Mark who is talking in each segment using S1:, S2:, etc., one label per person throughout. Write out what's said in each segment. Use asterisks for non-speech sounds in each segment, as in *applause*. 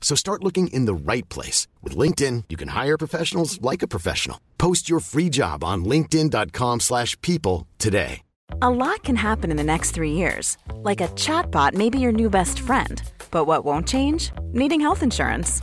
S1: So start looking in the right place. With LinkedIn, you can hire professionals like a professional. Post your free job on linkedin.com slash people today.
S2: A lot can happen in the next three years. Like a chatbot may be your new best friend. But what won't change? Needing health insurance.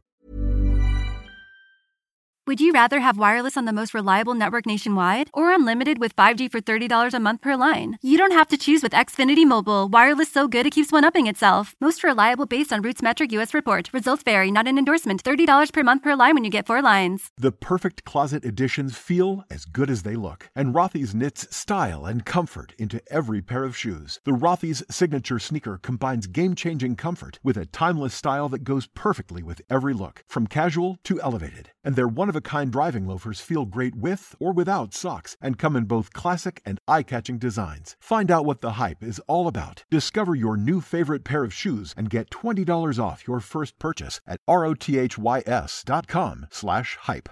S3: Would you rather have wireless on the most reliable network nationwide or unlimited with 5G for $30 a month per line? You don't have to choose with Xfinity Mobile. Wireless so good it keeps one upping itself. Most reliable based on RootMetrics US report. Results vary, not an endorsement. $30 per month per line when you get four lines.
S4: The perfect closet additions feel as good as they look, and Rothy's knits style and comfort into every pair of shoes. The Rothy's signature sneaker combines game-changing comfort with a timeless style that goes perfectly with every look, from casual to elevated. And their one-of-a-kind driving loafers feel great with or without socks and come in both classic and eye-catching designs. Find out what the hype is all about. Discover your new favorite pair of shoes and get $20 off your first purchase at rothys.com slash hype.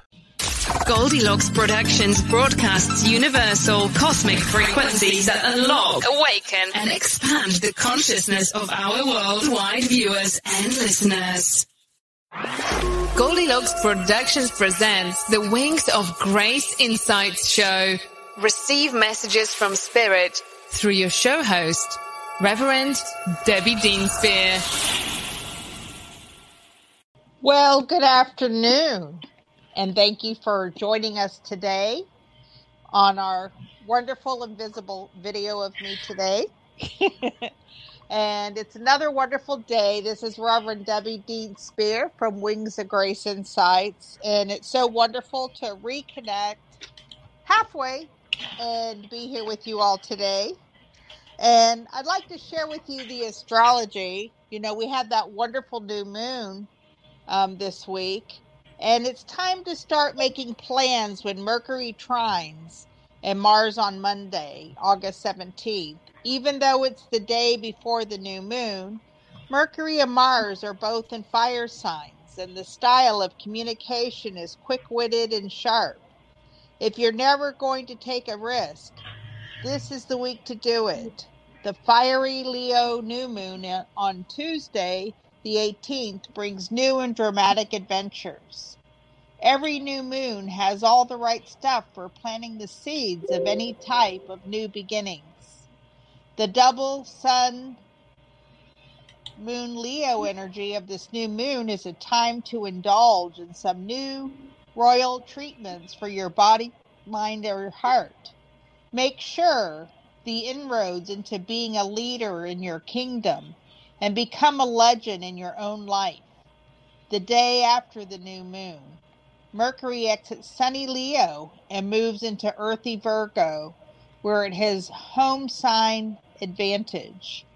S5: Goldilocks Productions broadcasts universal cosmic frequencies that unlock, awaken, and expand the consciousness of our worldwide viewers and listeners. Goldilocks Productions presents the Wings of Grace Insights show. Receive messages from Spirit through your show host, Reverend Debbie Deanspear.
S6: Well, good afternoon, and thank you for joining us today on our wonderful invisible video of me today. *laughs* and it's another wonderful day. This is Reverend Debbie Dean Spear from Wings of Grace Insights, and it's so wonderful to reconnect halfway and be here with you all today. And I'd like to share with you the astrology. You know, we had that wonderful new moon um, this week, and it's time to start making plans when Mercury trines and Mars on Monday, August 17th. Even though it's the day before the new moon, Mercury and Mars are both in fire signs, and the style of communication is quick witted and sharp. If you're never going to take a risk, this is the week to do it. The fiery Leo new moon on Tuesday, the 18th, brings new and dramatic adventures. Every new moon has all the right stuff for planting the seeds of any type of new beginnings. The double sun moon Leo energy of this new moon is a time to indulge in some new royal treatments for your body, mind, or heart. Make sure the inroads into being a leader in your kingdom and become a legend in your own life. The day after the new moon, Mercury exits sunny Leo and moves into earthy Virgo, where it has home sign advantage.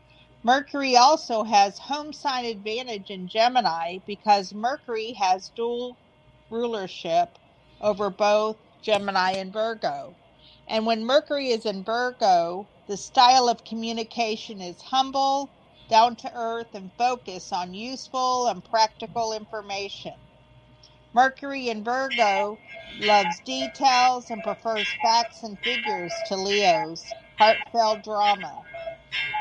S6: Mercury also has home sign advantage in Gemini because Mercury has dual rulership over both Gemini and Virgo. And when Mercury is in Virgo, the style of communication is humble, down to earth, and focused on useful and practical information. Mercury in Virgo loves details and prefers facts and figures to Leo's heartfelt drama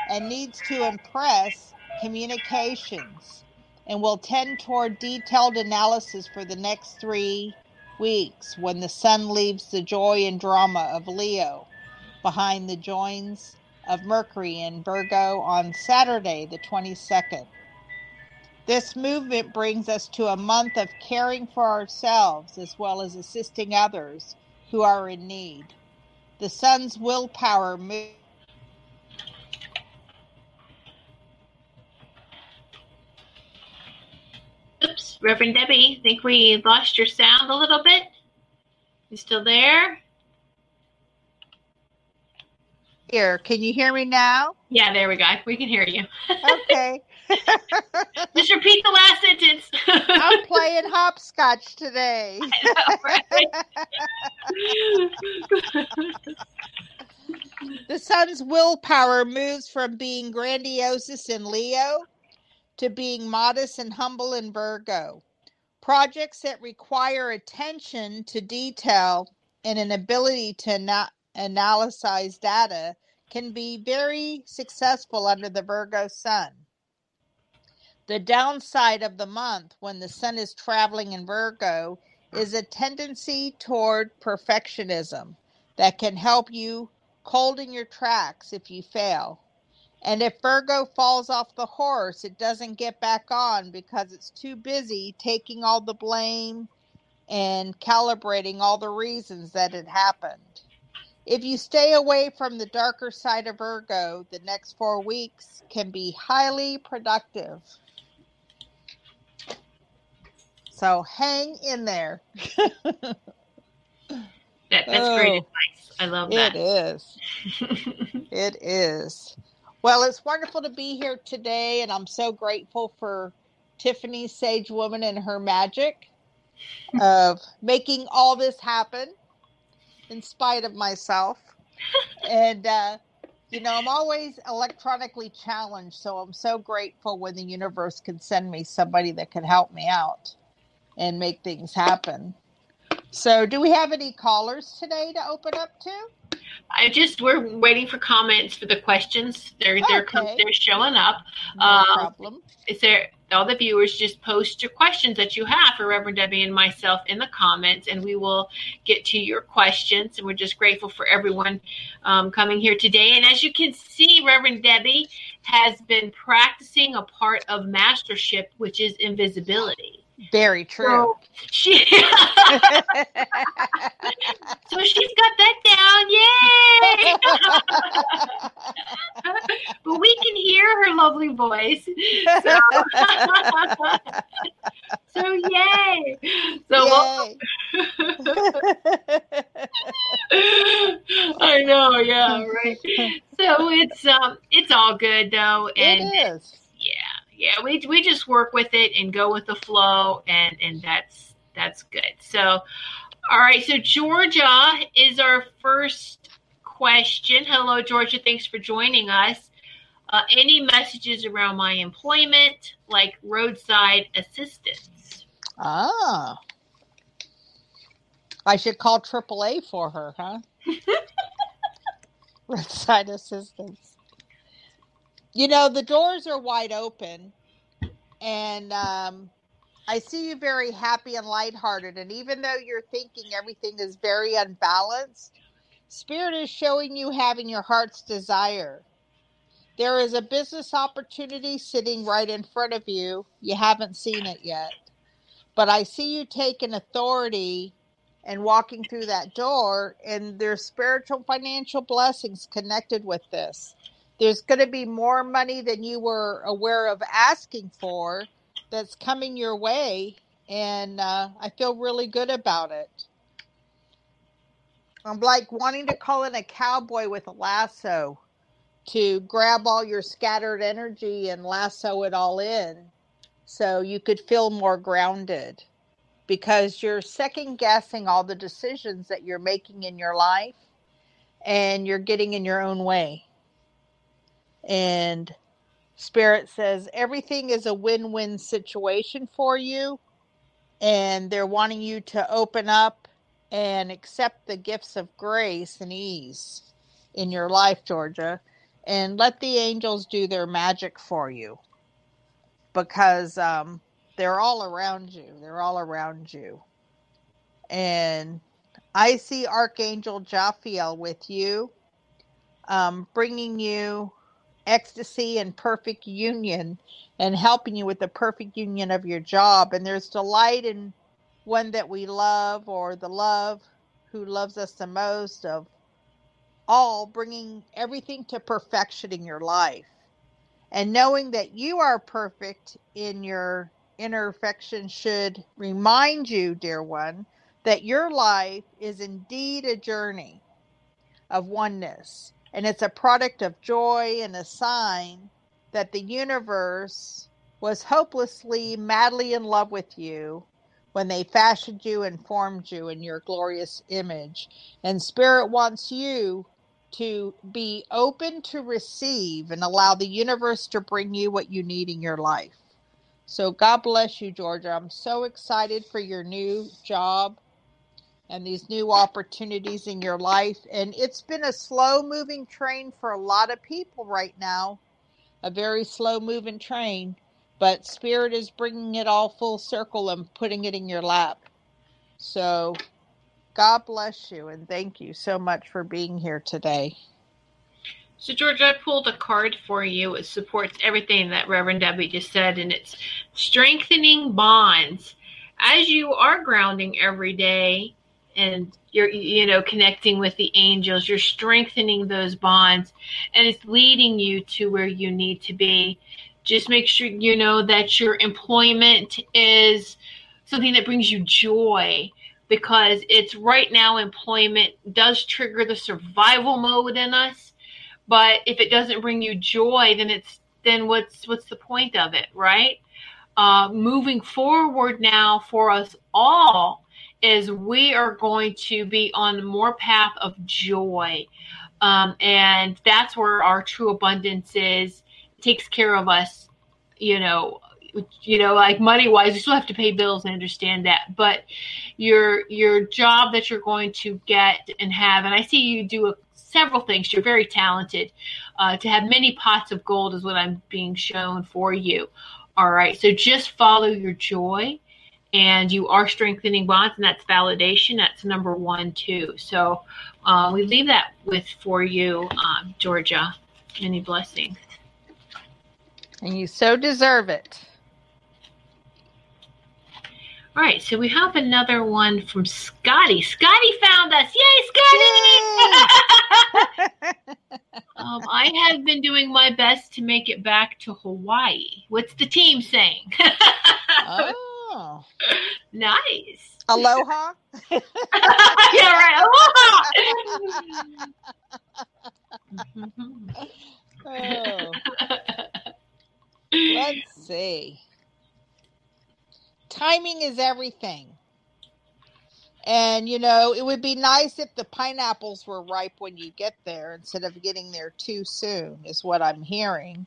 S6: and needs to impress communications. and will tend toward detailed analysis for the next three weeks when the sun leaves the joy and drama of Leo behind the joins of Mercury in Virgo on Saturday, the 22nd. This movement brings us to a month of caring for ourselves as well as assisting others who are in need. The sun's willpower moves.
S7: Oops, Reverend Debbie, think we lost your sound a little bit. You still there?
S6: Here, can you hear me now?
S7: Yeah, there we go. We can hear you. *laughs*
S6: Okay.
S7: Just repeat the last sentence.
S6: I'm playing hopscotch today. *laughs* the sun's willpower moves from being grandiose in Leo to being modest and humble in Virgo. Projects that require attention to detail and an ability to na- analyze data can be very successful under the Virgo sun. The downside of the month when the sun is traveling in Virgo is a tendency toward perfectionism that can help you cold in your tracks if you fail. And if Virgo falls off the horse, it doesn't get back on because it's too busy taking all the blame and calibrating all the reasons that it happened. If you stay away from the darker side of Virgo, the next four weeks can be highly productive. So hang in there. *laughs*
S7: that, that's
S6: Oh.
S7: great advice. I love that.
S6: It is. *laughs* It is. Well, it's wonderful to be here today, and I'm so grateful for Tiffany Sage Woman and her magic of making all this happen in spite of myself. And, uh, you know, I'm always electronically challenged, so I'm so grateful when the universe can send me somebody that can help me out and make things happen. So, do we have any callers today to open up to?
S7: I just we're waiting for comments for the questions. They're they're they're showing up.
S6: No
S7: Um,
S6: problem.
S7: Is there all the viewers just post your questions that you have for Reverend Debbie and myself in the comments, and we will get to your questions. And we're just grateful for everyone um, coming here today. And as you can see, Reverend Debbie has been practicing a part of mastership, which is invisibility.
S6: Very true.
S7: So she, *laughs* so she's got that down. Yay! *laughs* but we can hear her lovely voice. So, *laughs* so yay! So welcome. I know, yeah, right. So it's um, it's all good though, and
S6: it is.
S7: Yeah, we we just work with it and go with the flow, and and that's that's good. So, all right, so Georgia is our first question. Hello, Georgia. Thanks for joining us. Uh, any messages around my employment, like roadside assistance?
S6: Ah. I should call AAA for her, huh? *laughs* Roadside assistance. You know, the doors are wide open, and um, I see you very happy and lighthearted. And even though you're thinking everything is very unbalanced, Spirit is showing you having your heart's desire. There is a business opportunity sitting right in front of you. You haven't seen it yet. But I see you taking authority and walking through that door, and there's spiritual financial blessings connected with this. There's going to be more money than you were aware of asking for that's coming your way, and uh, I feel really good about it. I'm like wanting to call in a cowboy with a lasso to grab all your scattered energy and lasso it all in so you could feel more grounded because you're second guessing all the decisions that you're making in your life and you're getting in your own way. And Spirit says everything is a win win situation for you, and they're wanting you to open up and accept the gifts of grace and ease in your life, Georgia, and let the angels do their magic for you. because um, they're all around you. They're all around you. And I see Archangel Jophiel with you, um, bringing you ecstasy and perfect union and helping you with the perfect union of your job. And there's delight in one that we love or the love who loves us the most of all, bringing everything to perfection in your life. And knowing that you are perfect in your imperfection should remind you, dear one, that your life is indeed a journey of oneness. And it's a product of joy and a sign that the universe was hopelessly, madly in love with you when they fashioned you and formed you in your glorious image. And Spirit wants you to be open to receive and allow the universe to bring you what you need in your life. So, God bless you, Georgia. I'm so excited for your new job and these new opportunities in your life. And it's been a slow moving train for a lot of people right now, a very slow moving train but spirit is bringing it all full circle and putting it in your lap. So god bless you and thank you so much for being here today.
S7: So george i pulled a card for you. It supports everything that reverend debbie just said and it's strengthening bonds. As you are grounding every day and you're you know connecting with the angels you're strengthening those bonds and it's leading you to where you need to be. Just make sure you know that your employment is something that brings you joy because it's right now employment does trigger the survival mode in us but if it doesn't bring you joy then it's then what's what's the point of it right? Uh, moving forward now for us all is we are going to be on more path of joy um, and that's where our true abundance is takes care of us, you know, you know, like money wise, you still have to pay bills. I understand that, but your your job that you're going to get and have, and I see you do a, several things. You're very talented. Uh, to have many pots of gold is what I'm being shown for you. All right, so just follow your joy, and you are strengthening bonds, and that's validation. That's number one too. So uh, we leave that with for you, um, Georgia. Any blessings.
S6: And you so deserve it.
S7: All right, so we have another one from Scotty. Scotty found us. Yay, Scotty! *laughs* um, I have been doing my best to make it back to Hawaii. What's the team saying? *laughs*
S6: oh.
S7: Nice.
S6: Aloha? *laughs*
S7: yeah, right. Aloha.
S6: oh. *laughs* Let's see. Timing is everything. And, you know, it would be nice if the pineapples were ripe when you get there instead of getting there too soon, is what I'm hearing.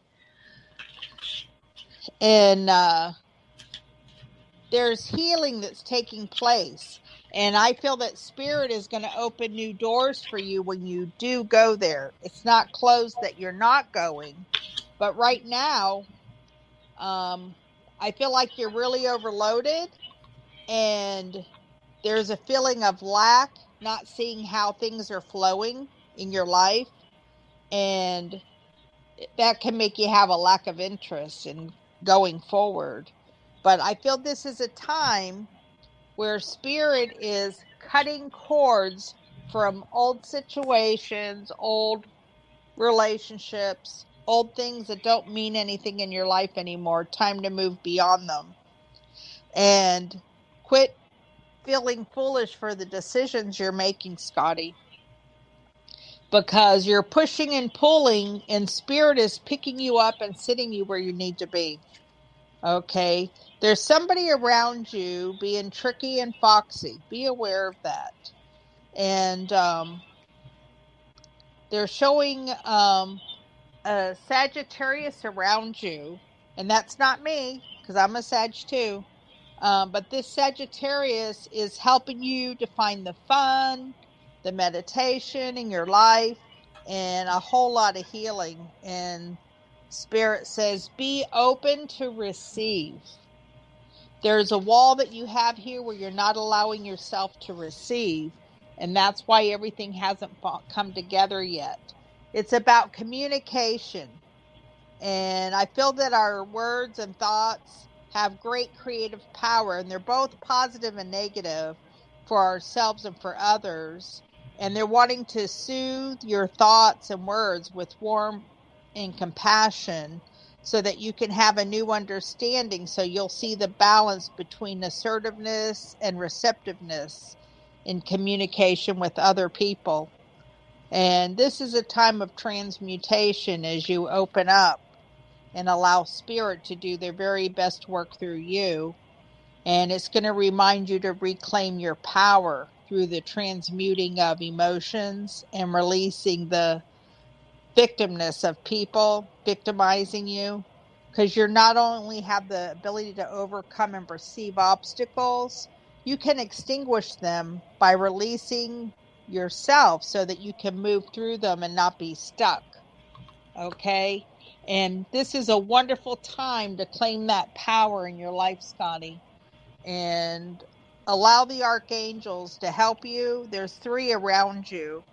S6: And uh, there's healing that's taking place. And I feel that Spirit is going to open new doors for you when you do go there. It's not closed that you're not going. But right now, um, I feel like you're really overloaded and there's a feeling of lack, not seeing how things are flowing in your life. And that can make you have a lack of interest in going forward. But I feel this is a time where spirit is cutting cords from old situations, old relationships, old things that don't mean anything in your life anymore. Time to move beyond them. And quit feeling foolish for the decisions you're making, Scotty. Because you're pushing and pulling, and spirit is picking you up and sitting you where you need to be. Okay? There's somebody around you being tricky and foxy. Be aware of that. And um, they're showing um, a Sagittarius around you, and that's not me because I'm a Sag too. Um, but this Sagittarius is helping you to find the fun, the meditation in your life, and a whole lot of healing. And Spirit says, be open to receive. There's a wall that you have here where you're not allowing yourself to receive, and that's why everything hasn't come together yet. It's about communication. And I feel that our words and thoughts have great creative power, and they're both positive and negative for ourselves and for others. And they're wanting to soothe your thoughts and words with warmth and compassion so that you can have a new understanding so you'll see the balance between assertiveness and receptiveness in communication with other people. And this is a time of transmutation as you open up and allow spirit to do their very best work through you. And it's going to remind you to reclaim your power through the transmuting of emotions and releasing the victimness of people victimizing you because you're not only have the ability to overcome and perceive obstacles you can extinguish them by releasing yourself so that you can move through them and not be stuck okay? And this is a wonderful time to claim that power in your life scotty. And allow the archangels to help you. There's three around you.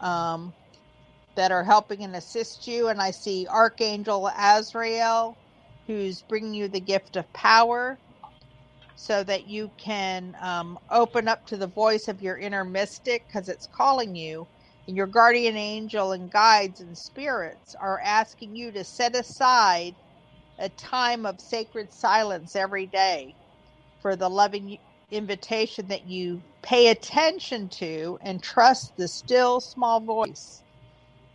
S6: Um, that are helping and assist you. And I see Archangel Azrael, who's bringing you the gift of power so that you can um, open up to the voice of your inner mystic because it's calling you. And your guardian angel and guides and spirits are asking you to set aside a time of sacred silence every day for the loving invitation that you pay attention to and trust the still small voice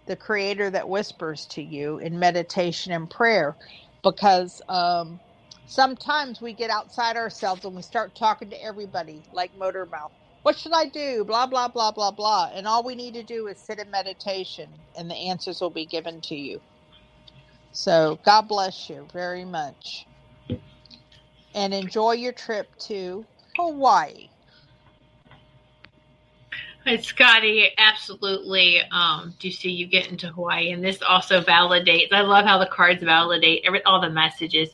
S6: the creator that whispers to you in meditation and prayer because um, sometimes we get outside ourselves and we start talking to everybody like motor mouth. What should i do? Blah blah blah blah blah. And all we need to do is sit in meditation and the answers will be given to you. So god bless you very much. And enjoy your trip to hawaii
S7: Scotty, absolutely. Um, do see you get into Hawaii, and this also validates. I love how the cards validate every all the messages.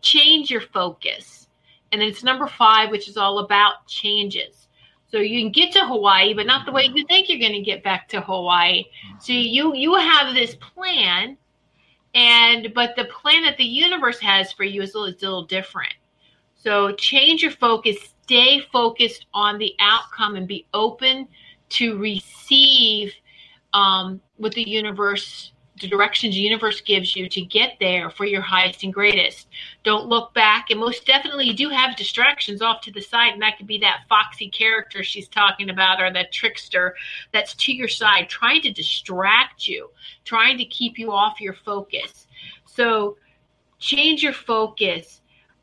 S7: Change your focus, and then it's number five, which is all about changes. So you can get to Hawaii, but not the way you think you're going to get back to Hawaii. So you you have this plan, and but the plan that the universe has for you is a little, is a little different. So change your focus, stay focused on the outcome, and be open to receive um, what the universe, the directions the universe gives you to get there for your highest and greatest. Don't look back. And most definitely, you do have distractions off to the side, and that could be that foxy character she's talking about or that trickster that's to your side, trying to distract you, trying to keep you off your focus. So, change your focus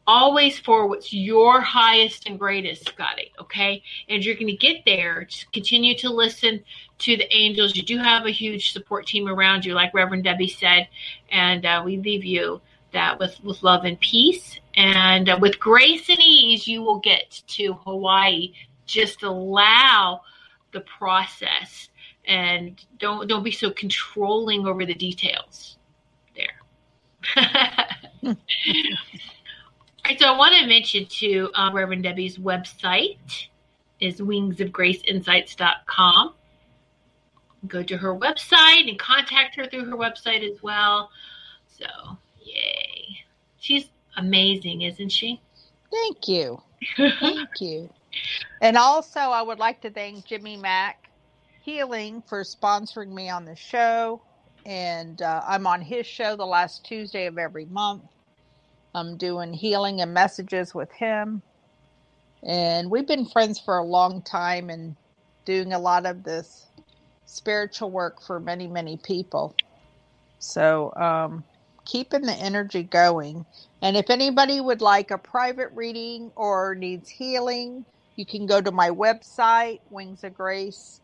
S7: always for what's your highest and greatest, Scotty. Okay. And you're going to get there. Just continue to listen to the angels. You do have a huge support team around you, like Reverend Debbie said. And uh, we leave you that with, with love and peace. And uh, with grace and ease, you will get to Hawaii. Just allow the process and don't don't be so controlling over the details there *laughs* right, so I want to mention to uh, Reverend Debbie's website is wingsofgraceinsights.com. Go to her website and contact her through her website as well. So, yay. She's amazing, isn't she?
S6: Thank you. *laughs* Thank you. And also, I would like to thank Jimmy Mack Healing for sponsoring me on the show. And uh, I'm on his show the last Tuesday of every month. I'm doing healing and messages with him. And we've been friends for a long time and doing a lot of this spiritual work for many, many people. So, um, keeping the energy going. And if anybody would like a private reading or needs healing, you can go to my website, Wings of Grace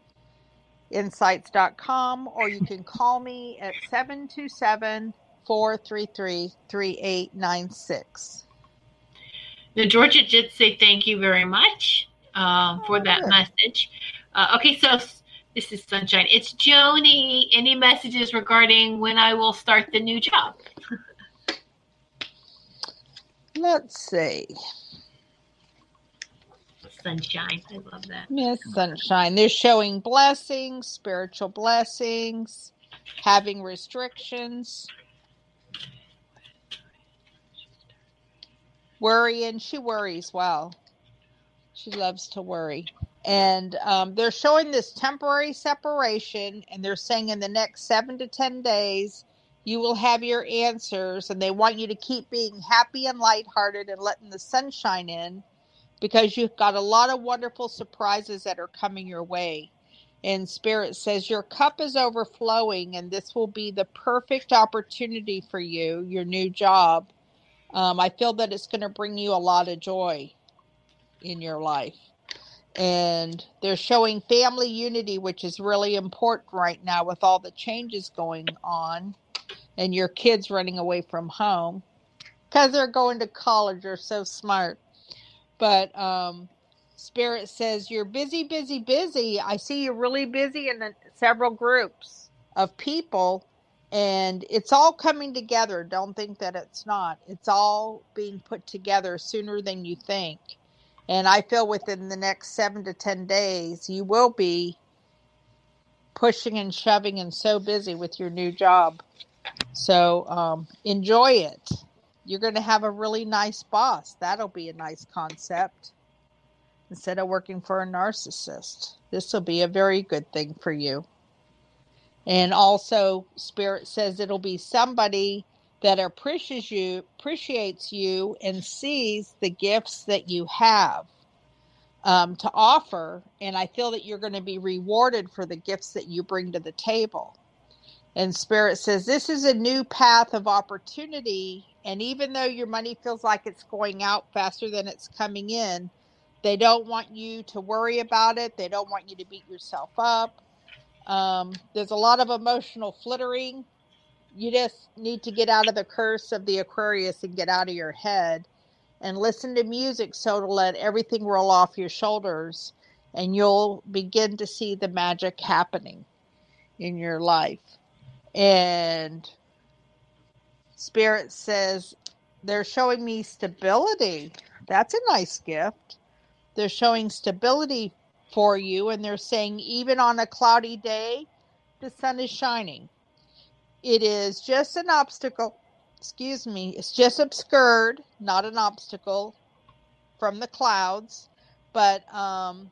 S6: insights.com or you can call me at 727 433 3896.
S7: Now, Georgia did say thank you very much uh, for that message. Uh, okay, so This is Sunshine. It's Joni. Any messages regarding when I will start the new job? *laughs*
S6: Let's see.
S7: Sunshine. I love that.
S6: Yes, sunshine. They're showing blessings, spiritual blessings, having restrictions, worrying. She worries well. She loves to worry. And um, they're showing this temporary separation, and they're saying in the next seven to 10 days, you will have your answers. And they want you to keep being happy and lighthearted and letting the sunshine in because you've got a lot of wonderful surprises that are coming your way. And Spirit says your cup is overflowing, and this will be the perfect opportunity for you, your new job. Um, I feel that it's going to bring you a lot of joy in your life. And they're showing family unity, which is really important right now with all the changes going on and your kids running away from home because they're going to college. They're so smart. But um, Spirit says, You're busy, busy, busy. I see you're really busy in the, several groups of people, and it's all coming together. Don't think that it's not. It's all being put together sooner than you think. And I feel within the next seven to 10 days, you will be pushing and shoving and so busy with your new job. So um, enjoy it. You're going to have a really nice boss. That'll be a nice concept. Instead of working for a narcissist, this will be a very good thing for you. And also, Spirit says it'll be somebody that appreciates you, appreciates you, and sees the gifts that you have um, to offer. And I feel that you're going to be rewarded for the gifts that you bring to the table. And Spirit says this is a new path of opportunity. And even though your money feels like it's going out faster than it's coming in, they don't want you to worry about it. They don't want you to beat yourself up. Um, there's a lot of emotional flittering. You just need to get out of the curse of the Aquarius and get out of your head and listen to music so to let everything roll off your shoulders and you'll begin to see the magic happening in your life. And spirit says they're showing me stability. That's a nice gift. They're showing stability for you and they're saying even on a cloudy day the sun is shining. It is just an obstacle excuse me it's just obscured not an obstacle from the clouds but um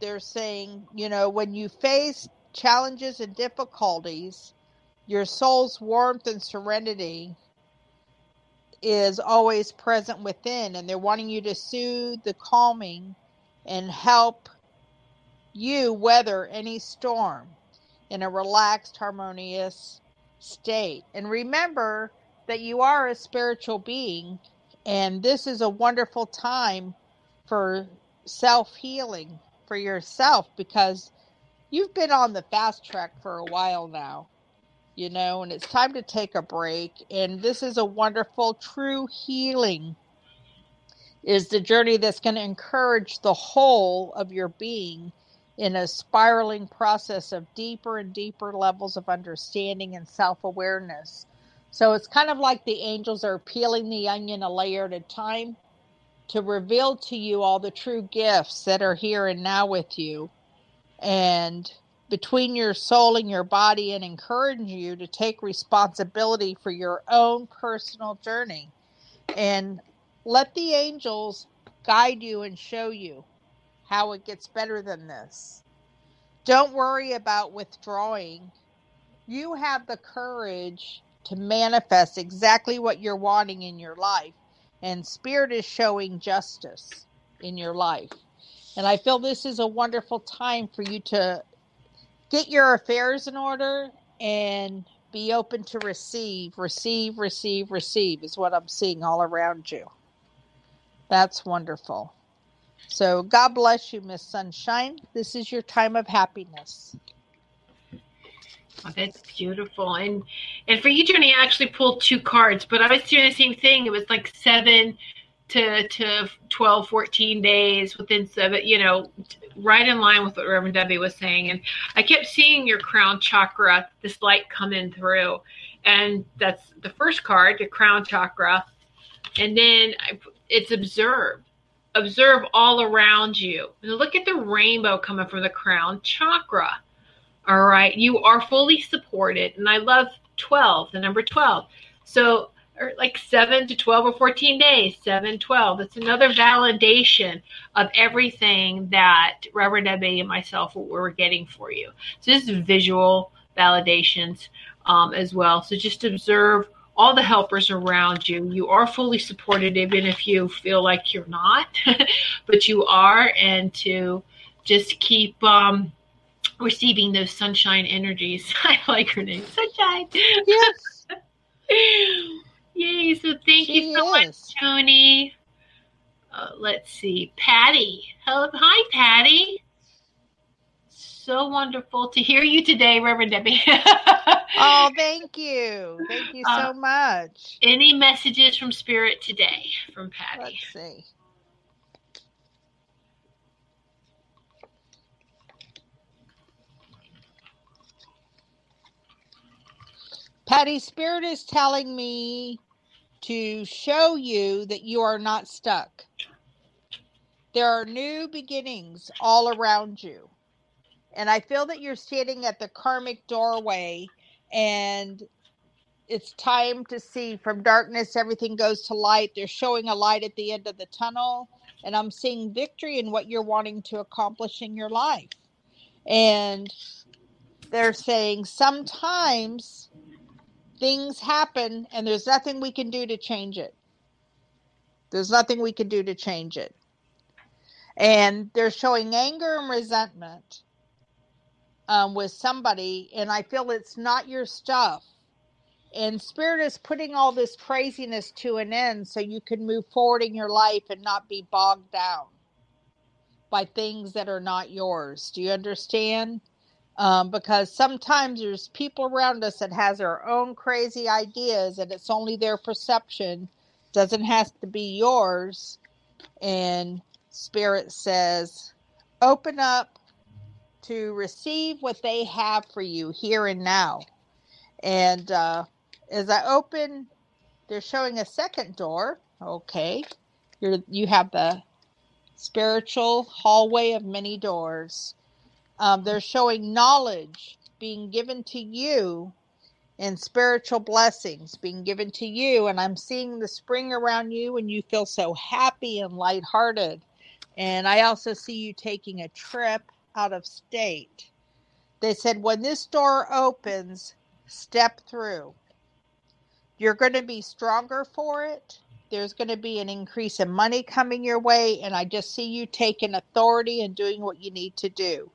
S6: they're saying you know when you face challenges and difficulties your soul's warmth and serenity is always present within, and they're wanting you to soothe the calming and help you weather any storm in a relaxed, harmonious state. And remember that you are a spiritual being, and this is a wonderful time for self healing for yourself because you've been on the fast track for a while now you know, and it's time to take a break. And this is a wonderful, true healing is the journey that's going to encourage the whole of your being in a spiraling process of deeper and deeper levels of understanding and self awareness. So it's kind of like the angels are peeling the onion a layer at a time to reveal to you all the true gifts that are here and now with you. And between your soul and your body and encourage you to take responsibility for your own personal journey. And let the angels guide you and show you how it gets better than this. Don't worry about withdrawing. You have the courage to manifest exactly what you're wanting in your life. And Spirit is showing justice in your life. And I feel this is a wonderful time for you to get your affairs in order and be open to receive, receive, receive, receive is what I'm seeing all around you. That's wonderful. So God bless you, Miss Sunshine. This is your time of happiness.
S7: Oh, that's beautiful. And and for you, Jenny, I actually pulled two cards, but I was doing the same thing. It was like seven to to 12, 14 days within seven, you know, right in line with what Reverend Debbie was saying. And I kept seeing your crown chakra, this light coming through. And that's the first card, the crown chakra. And then it's observe. Observe all around you. Look at the rainbow coming from the crown chakra. All right. You are fully supported. And I love 12, the number 12. So like 7 to 12 or 14 days 7 12 it's another validation of everything that reverend Debbie and myself were getting for you so this is visual validations um, as well so just observe all the helpers around you you are fully supported even if you feel like you're not *laughs* but you are and to just keep um, receiving those sunshine energies *laughs* i like her name sunshine
S6: yes *laughs*
S7: Yay. So thank she you so is. much, Tony. Uh, let's see. Patty. Hello. Hi, Patty. So wonderful to hear you today, Reverend Debbie. *laughs*
S6: oh, thank you. Thank you so uh, much.
S7: Any messages from Spirit today from Patty?
S6: Let's see. Patty Spirit is telling me to show you that you are not stuck. There are new beginnings all around you. And I feel that you're standing at the karmic doorway and it's time to see from darkness everything goes to light. They're showing a light at the end of the tunnel and I'm seeing victory in what you're wanting to accomplish in your life. And they're saying sometimes things happen and there's nothing we can do to change it. There's nothing we can do to change it. And they're showing anger and resentment um, with somebody, and I feel it's not your stuff. And Spirit is putting all this craziness to an end so you can move forward in your life and not be bogged down by things that are not yours. Do you understand? um, because sometimes there's people around us that has their own crazy ideas and it's only their perception doesn't have to be yours and spirit says open up to receive what they have for you here and now and uh, as i open they're showing a second door okay you're you have the spiritual hallway of many doors um, they're showing knowledge being given to you and spiritual blessings being given to you. And I'm seeing the spring around you, and you feel so happy and lighthearted. And I also see you taking a trip out of state. They said, when this door opens, step through. You're going to be stronger for it. There's going to be an increase in money coming your way. And I just see you taking authority and doing what you need to do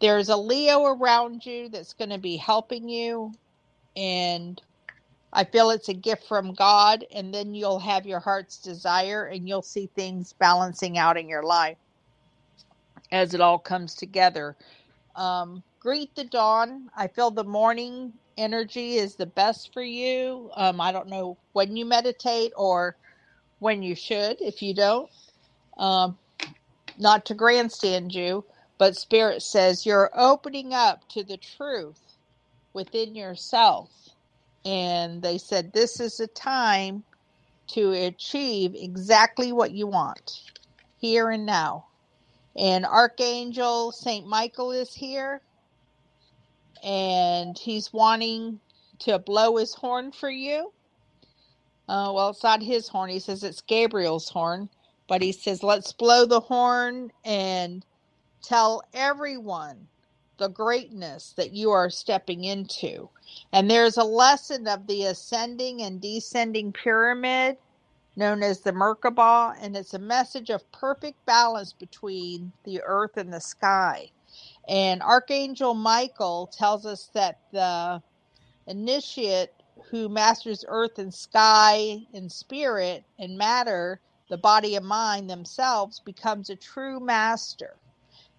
S6: there's a Leo around you that's going to be helping you. And I feel it's a gift from God. And then you'll have your heart's desire and you'll see things balancing out in your life as it all comes together. Um, greet the dawn. I feel the morning energy is the best for you. Um, I don't know when you meditate or when you should if you don't. Um, not to grandstand you, but Spirit says you're opening up to the truth within yourself. And they said this is a time to achieve exactly what you want here and now. And Archangel St. Michael is here. And he's wanting to blow his horn for you. Uh, well, it's not his horn. He says it's Gabriel's horn. But he says, let's blow the horn and Tell everyone the greatness that you are stepping into. And there's a lesson of the ascending and descending pyramid known as the Merkaba, and it's a message of perfect balance between the earth and the sky. And Archangel Michael tells us that the initiate who masters earth and sky and spirit and matter, the body and mind themselves, becomes a true master.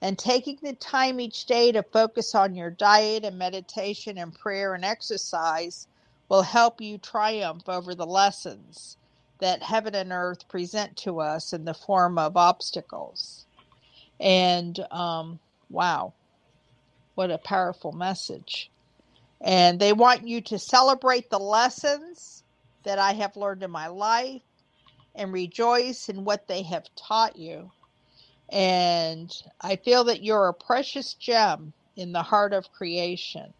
S6: And taking the time each day to focus on your diet and meditation and prayer and exercise will help you triumph over the lessons that heaven and earth present to us in the form of obstacles. And um, wow, what a powerful message. And they want you to celebrate the lessons that I have learned in my life and rejoice in what they have taught you. And I feel that you're a precious gem in the heart of creation.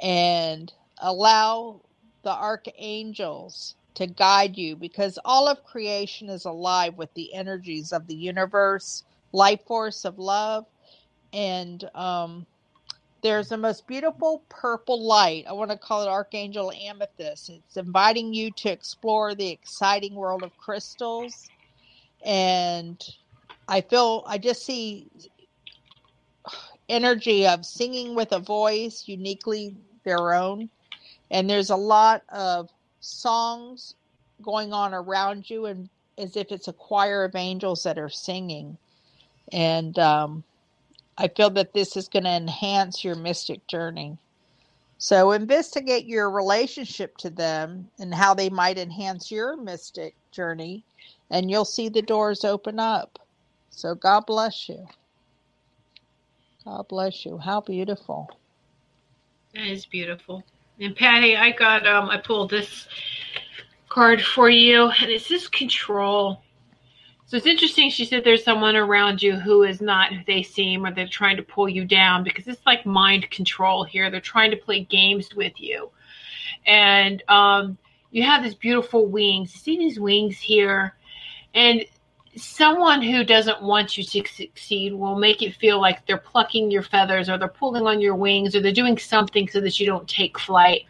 S6: And allow the archangels to guide you because all of creation is alive with the energies of the universe, life force of love. And um, there's the most beautiful purple light. I want to call it Archangel Amethyst. It's inviting you to explore the exciting world of crystals. And I feel, I just see energy of singing with a voice uniquely their own. And there's a lot of songs going on around you, and as if it's a choir of angels that are singing. And um, I feel that this is going to enhance your mystic journey. So investigate your relationship to them and how they might enhance your mystic journey, and you'll see the doors open up. So God bless you. God bless you. How beautiful.
S7: That is beautiful. And Patty, I got um I pulled this card for you, and it says control. So it's interesting. She said there's someone around you who is not who they seem, or they're trying to pull you down because it's like mind control here. They're trying to play games with you, and um, you have this beautiful wings. see these wings here, and someone who doesn't want you to succeed will make it feel like they're plucking your feathers or they're pulling on your wings or they're doing something so that you don't take flight.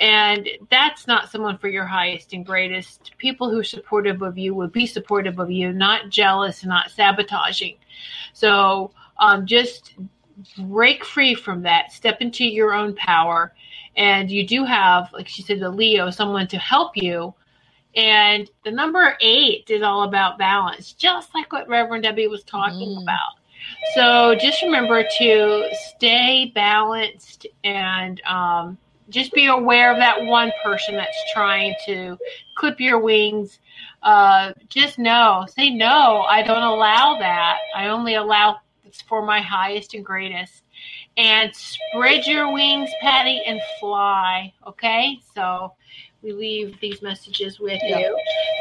S7: And that's not someone for your highest and greatest. People who are supportive of you would be supportive of you, not jealous, not sabotaging. So um, just break free from that, step into your own power. And you do have, like she said, the Leo, someone to help you and the number eight is all about balance, just like what Reverend Debbie was talking mm. about. So just remember to stay balanced and um, just be aware of that one person that's trying to clip your wings. Uh, just know, say no, I don't allow that. I only allow it's for my highest and greatest. And spread your wings, Patty, and fly. Okay, so we leave these messages with you.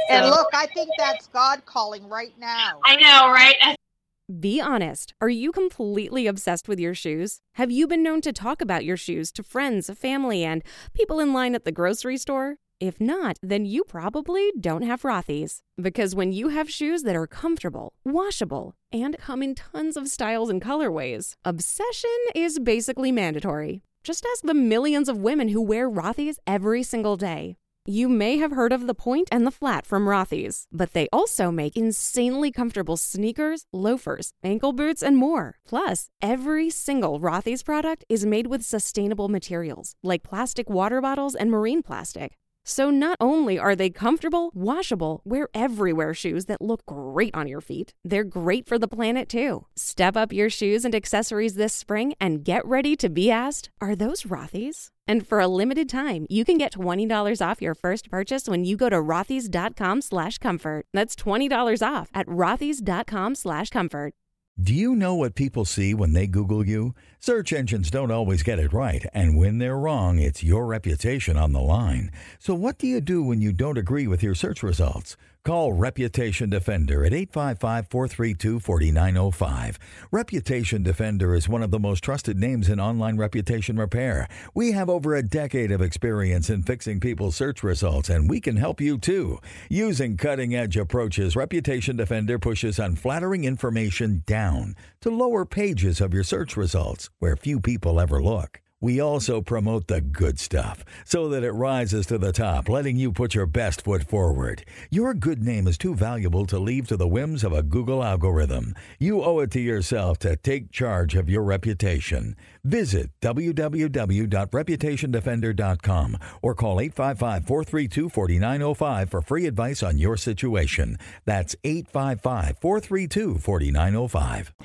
S6: So. And look, I think that's God calling right now.
S7: I know, right? *laughs*
S8: Be honest. Are you completely obsessed with your shoes? Have you been known to talk about your shoes to friends, family, and people in line at the grocery store? If not, then you probably don't have Rothy's. Because when you have shoes that are comfortable, washable, and come in tons of styles and colorways, obsession is basically mandatory. Just ask the millions of women who wear Rothy's every single day. You may have heard of the point and the flat from Rothy's, but they also make insanely comfortable sneakers, loafers, ankle boots, and more. Plus, every single Rothy's product is made with sustainable materials like plastic water bottles and marine plastic. So not only are they comfortable, washable, wear everywhere shoes that look great on your feet, they're great for the planet too. Step up your shoes and accessories this spring and get ready to be asked, are those Rothy's? And for a limited time, you can get $20 off your first purchase when you go to rothys.com slash comfort. That's $20 off at rothys.com slash comfort.
S9: Do you know what people see when they Google you? Search engines don't always get it right, and when they're wrong, it's your reputation on the line. So what do you do when you don't agree with your search results? Call Reputation Defender at 855 432 4905. Reputation Defender is one of the most trusted names in online reputation repair. We have over a decade of experience in fixing people's search results, and we can help you too. Using cutting edge approaches, Reputation Defender pushes unflattering information down to lower pages of your search results where few people ever look. We also promote the good stuff so that it rises to the top, letting you put your best foot forward. Your good name is too valuable to leave to the whims of a Google algorithm. You owe it to yourself to take charge of your reputation. Visit www.reputationdefender.com or call 855 432 4905 for free advice on your situation. That's 855 432 4905. *laughs*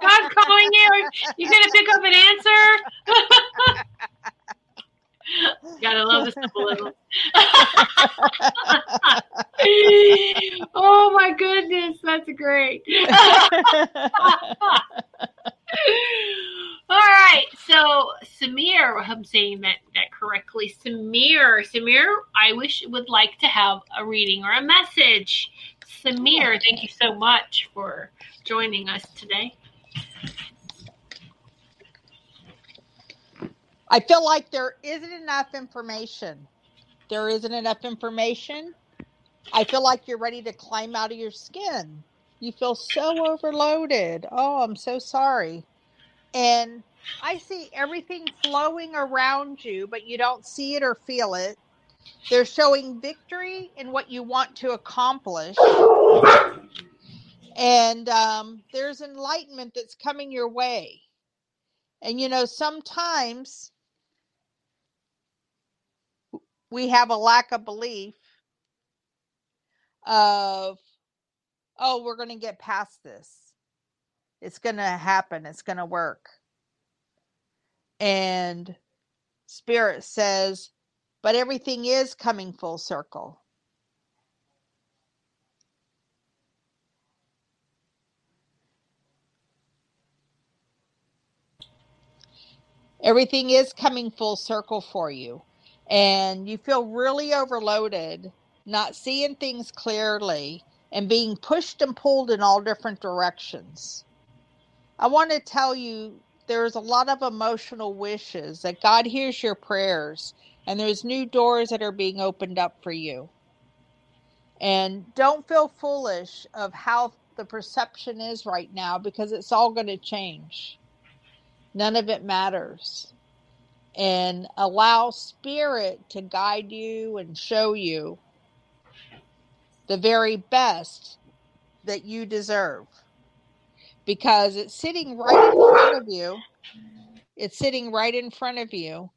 S7: God calling you. You're going to pick up an answer? *laughs* Gotta love the symbolism. *laughs* oh my goodness, that's great. *laughs* All right, so Samir, I'm saying that, that correctly. Samir, Samir, I wish would like to have a reading or a message. Samir, thank you so much for joining us today.
S6: I feel like there isn't enough information. There isn't enough information. I feel like you're ready to climb out of your skin. You feel so overloaded. Oh, I'm so sorry. And I see everything flowing around you, but you don't see it or feel it. They're showing victory in what you want to accomplish. And um, there's enlightenment that's coming your way. And you know, sometimes we have a lack of belief of, oh, we're going to get past this. It's going to happen. It's going to work. And Spirit says, but everything is coming full circle. Everything is coming full circle for you. And you feel really overloaded, not seeing things clearly, and being pushed and pulled in all different directions. I want to tell you there's a lot of emotional wishes that God hears your prayers and there's new doors that are being opened up for you. And don't feel foolish of how the perception is right now because it's all going to change. None of it matters. And allow spirit to guide you and show you the very best that you deserve because it's sitting right in front of you. It's sitting right in front of you.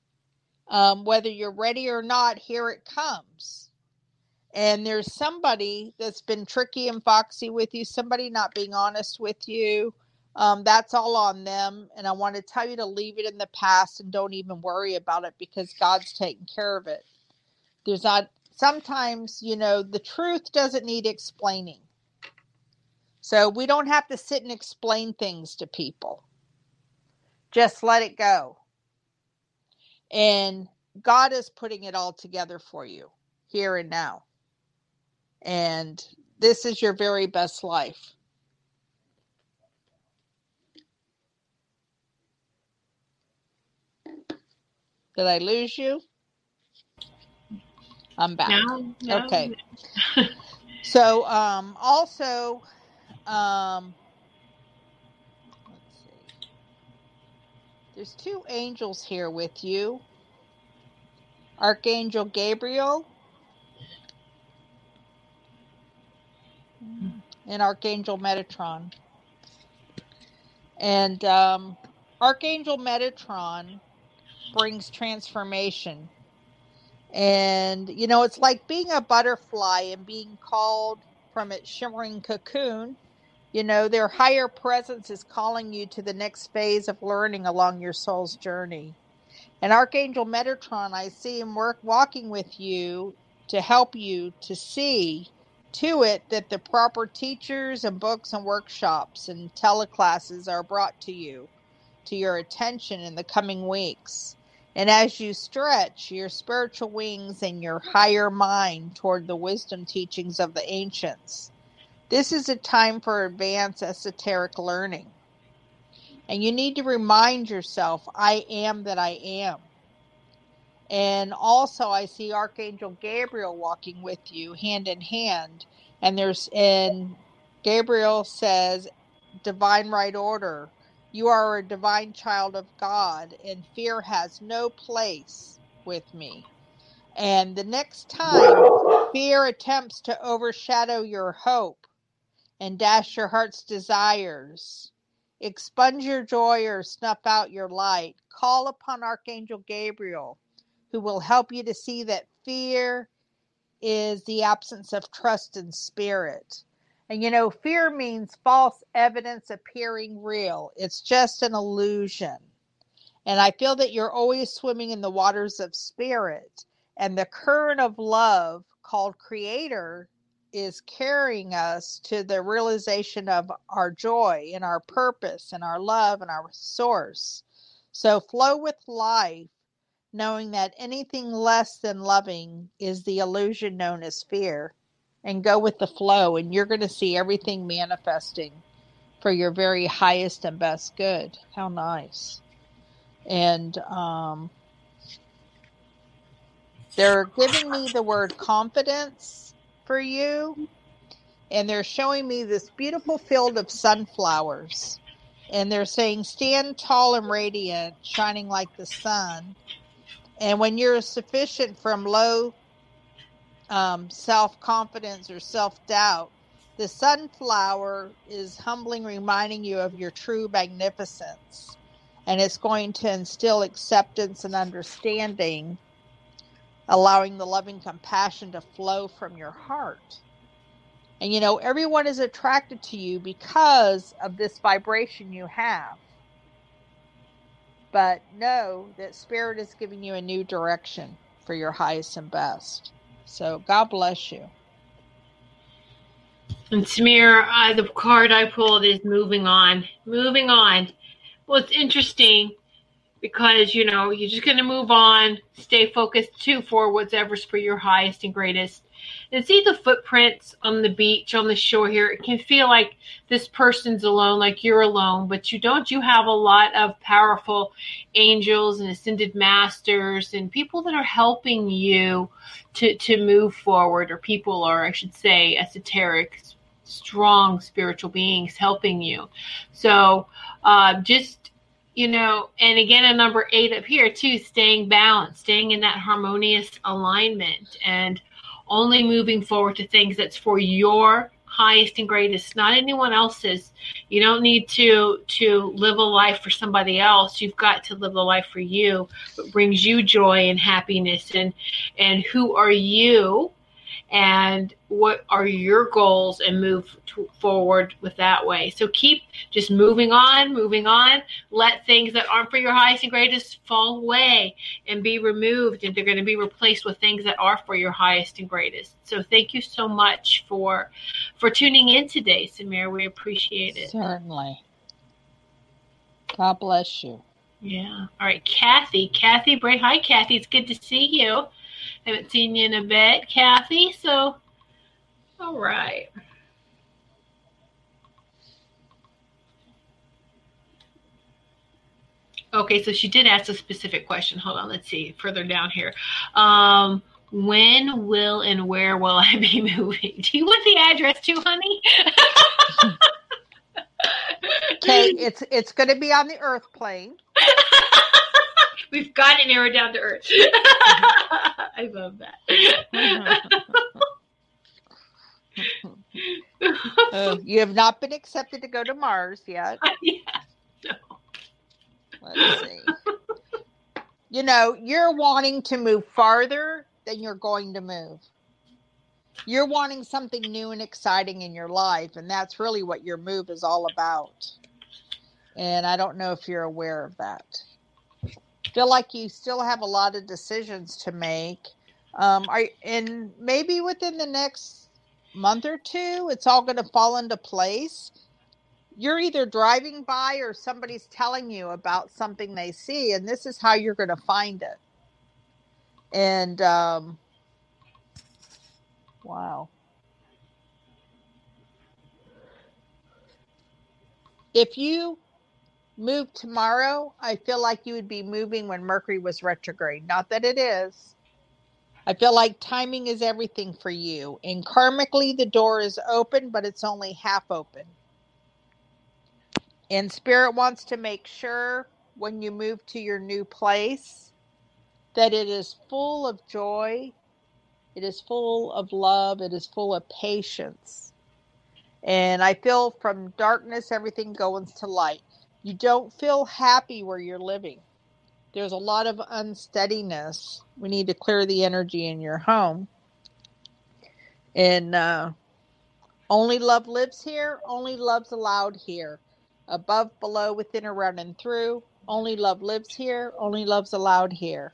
S6: Um, whether you're ready or not, here it comes. And there's somebody that's been tricky and foxy with you, somebody not being honest with you. Um, that's all on them. And I want to tell you to leave it in the past and don't even worry about it because God's taking care of it. There's not, sometimes, you know, the truth doesn't need explaining. So we don't have to sit and explain things to people. Just let it go. And God is putting it all together for you here and now. And this is your very best life. Did I lose you? I'm back.
S7: No, no.
S6: Okay. *laughs* so um also um let's see. There's two angels here with you. Archangel Gabriel and Archangel Metatron. And um, Archangel Metatron brings transformation. And, you know, it's like being a butterfly and being called from its shimmering cocoon. You know, their higher presence is calling you to the next phase of learning along your soul's journey. And Archangel Metatron, I see him work walking with you to help you to see to it that the proper teachers and books and workshops and teleclasses are brought to you, to your attention in the coming weeks. And as you stretch your spiritual wings and your higher mind toward the wisdom teachings of the ancients, this is a time for advanced esoteric learning. And you need to remind yourself, I am that I am. And also, I see Archangel Gabriel walking with you hand in hand. And there's, and Gabriel says, divine right order you are a divine child of God, and fear has no place with me. And the next time fear attempts to overshadow your hope and dash your heart's desires, expunge your joy or snuff out your light, call upon Archangel Gabriel, who will help you to see that fear is the absence of trust in spirit and you know, fear means false evidence appearing real. It's just an illusion. And I feel that you're always swimming in the waters of spirit. And the current of love called Creator is carrying us to the realization of our joy and our purpose and our love and our source. So flow with life, knowing that anything less than loving is the illusion known as fear. And go with the flow, and you're going to see everything manifesting for your very highest and best good. How nice. And um, they're giving me the word confidence for you. And they're showing me this beautiful field of sunflowers. And they're saying, stand tall and radiant, shining like the sun. And when you're sufficient from low um, self confidence or self doubt, the sunflower is humbling, reminding you of your true magnificence. And it's going to instill acceptance and understanding, allowing the loving compassion to flow from your heart. And you know, everyone is attracted to you because of this vibration you have. But know that Spirit is giving you a new direction for your highest and best. So God bless you.
S7: And Samir, uh, the card I pulled is moving on. Moving on. Well, it's interesting because, you know, you're just going to move on, stay focused too for whatever's for your highest and greatest. And see the footprints on the beach, on the shore here. It can feel like this person's alone, like you're alone, but you don't. You have a lot of powerful angels and ascended masters and people that are helping you to, to move forward, or people, or I should say, esoteric strong spiritual beings helping you. So uh, just, you know, and again, a number eight up here too, staying balanced, staying in that harmonious alignment and only moving forward to things that's for your highest and greatest not anyone else's. You don't need to to live a life for somebody else. You've got to live a life for you. What brings you joy and happiness. And and who are you and what are your goals and move to, forward with that way. So keep just moving on, moving on. Let things that aren't for your highest and greatest fall away and be removed, and they're going to be replaced with things that are for your highest and greatest. So thank you so much for for tuning in today, Samir. We appreciate it.
S6: Certainly. God bless you.
S7: Yeah. All right, Kathy. Kathy Bray. Hi, Kathy. It's good to see you. Haven't seen you in a bit, Kathy. So, all right. Okay, so she did ask a specific question. Hold on, let's see further down here. Um, when will and where will I be *laughs* moving? Do you want the address too, honey? *laughs*
S6: okay, it's it's going to be on the Earth plane.
S7: We've got it narrowed down to Earth. *laughs* I love that.
S6: uh, *laughs* you have not been accepted to go to Mars yet. *laughs*
S7: yeah, no.
S6: Let's see. you know, you're wanting to move farther than you're going to move. You're wanting something new and exciting in your life, and that's really what your move is all about. And I don't know if you're aware of that feel like you still have a lot of decisions to make. Um, are and maybe within the next month or two, it's all going to fall into place. You're either driving by or somebody's telling you about something they see, and this is how you're going to find it. And um, wow. If you move tomorrow, I feel like you would be moving when Mercury was retrograde. Not that it is. I feel like timing is everything for you. And karmically, the door is open, but it's only half open. And Spirit wants to make sure when you move to your new place that it is full of joy, it is full of love, it is full of patience. And I feel from darkness, everything goes to light you don't feel happy where you're living. There's a lot of unsteadiness. We need to clear the energy in your home. And uh, only love lives here, only love's allowed here. Above, below, within, around, and through. Only love lives here. Only love's allowed here.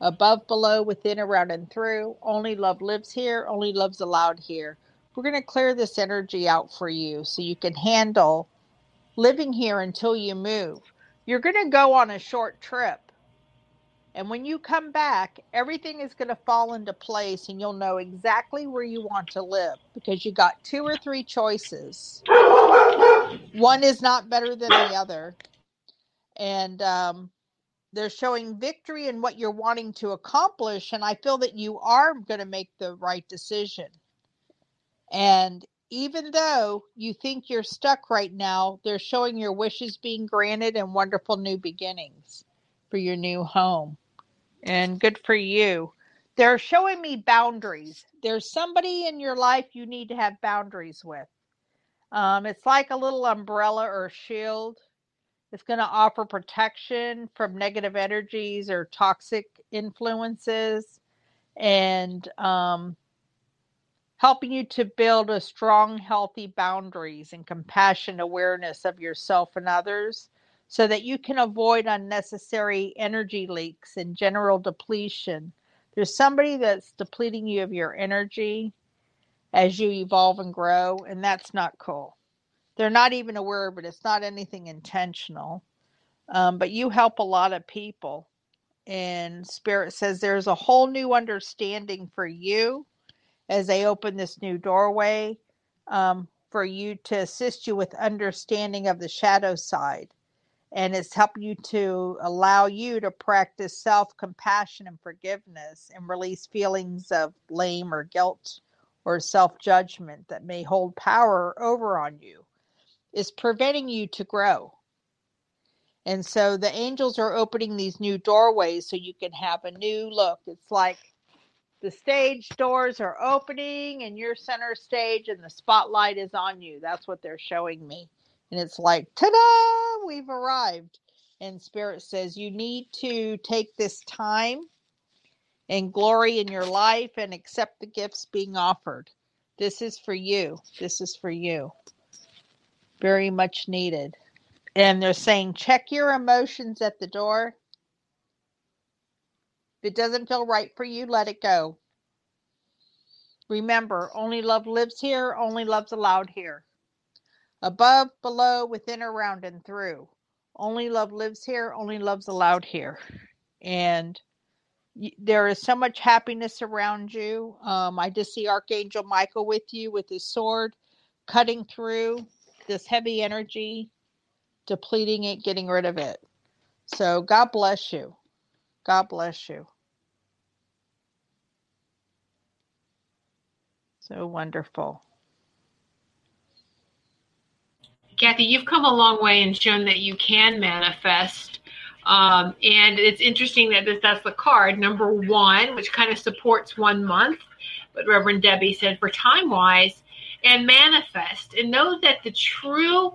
S6: Above, below, within, around, and through. Only love lives here. Only love's allowed here. We're going to clear this energy out for you so you can handle living here until you move. You're going to go on a short trip. And when you come back, everything is going to fall into place and you'll know exactly where you want to live because you got two or three choices. One is not better than the other. And um, they're showing victory in what you're wanting to accomplish. And I feel that you are going to make the right decision. And even though you think you're stuck right now, they're showing your wishes being granted and wonderful new beginnings for your new home and good for you. They're showing me boundaries. There's somebody in your life you need to have boundaries with. Um, it's like a little umbrella or shield. It's going to offer protection from negative energies or toxic influences and um, helping you to build a strong, healthy boundaries and compassion awareness of yourself and others so that you can avoid unnecessary energy leaks and general depletion. There's somebody that's depleting you of your energy as you evolve and grow, and that's not cool. They're not even aware but it's not anything intentional. Um, but you help a lot of people. And Spirit says there's a whole new understanding for you as they open this new doorway um, for you to assist you with understanding of the shadow side and it's helping you to allow you to practice self compassion and forgiveness and release feelings of blame or guilt or self judgment that may hold power over on you. Is preventing you to grow. And so the angels are opening these new doorways so you can have a new look. It's like the stage doors are opening and you're center stage and the spotlight is on you. That's what they're showing me. And it's like, ta da, we've arrived. And Spirit says, you need to take this time and glory in your life and accept the gifts being offered. This is for you. This is for you. Very much needed. And they're saying, check your emotions at the door. If it doesn't feel right for you, let it go. Remember, only love lives here, only love's allowed here above, below, within, around, and through. Only love lives here, only love's allowed here. And there is so much happiness around you. Um, I just see Archangel Michael with you with his sword, cutting through this heavy energy, depleting it, getting rid of it. So God bless you. God bless you. So wonderful.
S7: Kathy, you've come a long way and shown that you can manifest. Um, and it's interesting that this, that's the card number one, which kind of supports one month. But Reverend Debbie said for time wise, and manifest and know that the true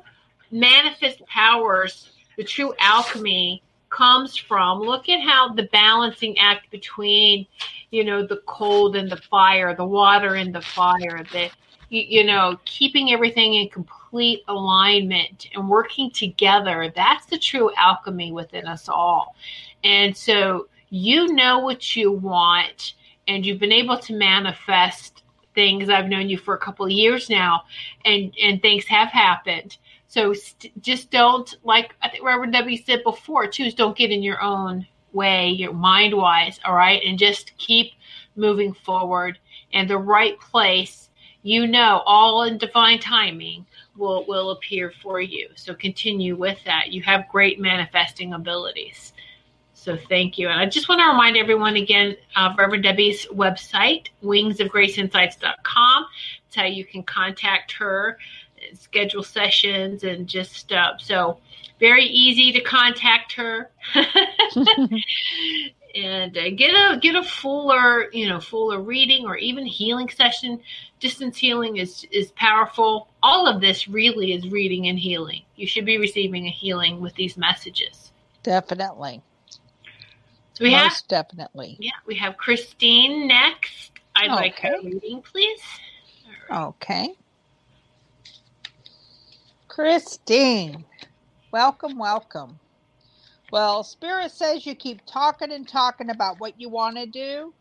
S7: manifest powers, the true alchemy comes from look at how the balancing act between you know the cold and the fire the water and the fire the you, know keeping everything in complete complete alignment and working together. That's the true alchemy within us all. And so you know what you want, and you've been able to manifest things. I've known you for a couple of years now, and and things have happened. So st- just don't like I think Reverend Debbie said before too. Is don't get in your own way, your mind wise. All right, and just keep moving forward in the right place. You know, all in divine timing will will appear for you. So continue with that. You have great manifesting abilities. So thank you. And I just want to remind everyone again of Reverend Debbie's website, wingsofgraceinsights.com. It's how you can contact her, schedule sessions, and just uh, so very easy to contact her. *laughs* and uh, get a get a fuller you know fuller reading or even healing session. Distance healing is is powerful. All of this really is reading and healing. You should be receiving a healing with these messages.
S6: Definitely.
S7: So we
S6: Most
S7: have
S6: definitely.
S7: Yeah we have christine next. I'd okay. like a reading please.
S6: Right. okay christine welcome welcome Well, Spirit says you keep talking and talking about what you want to do,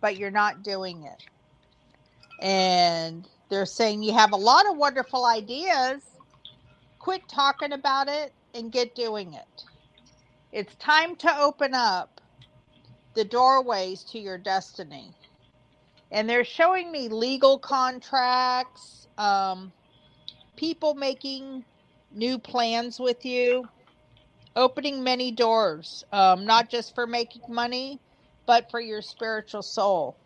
S6: but you're not doing it. And they're saying you have a lot of wonderful ideas. Quit talking about it and get doing it. It's time to open up the doorways to your destiny. And they're showing me legal contracts, um, people making new plans with you, opening many doors, um, not just for making money, but for your spiritual soul.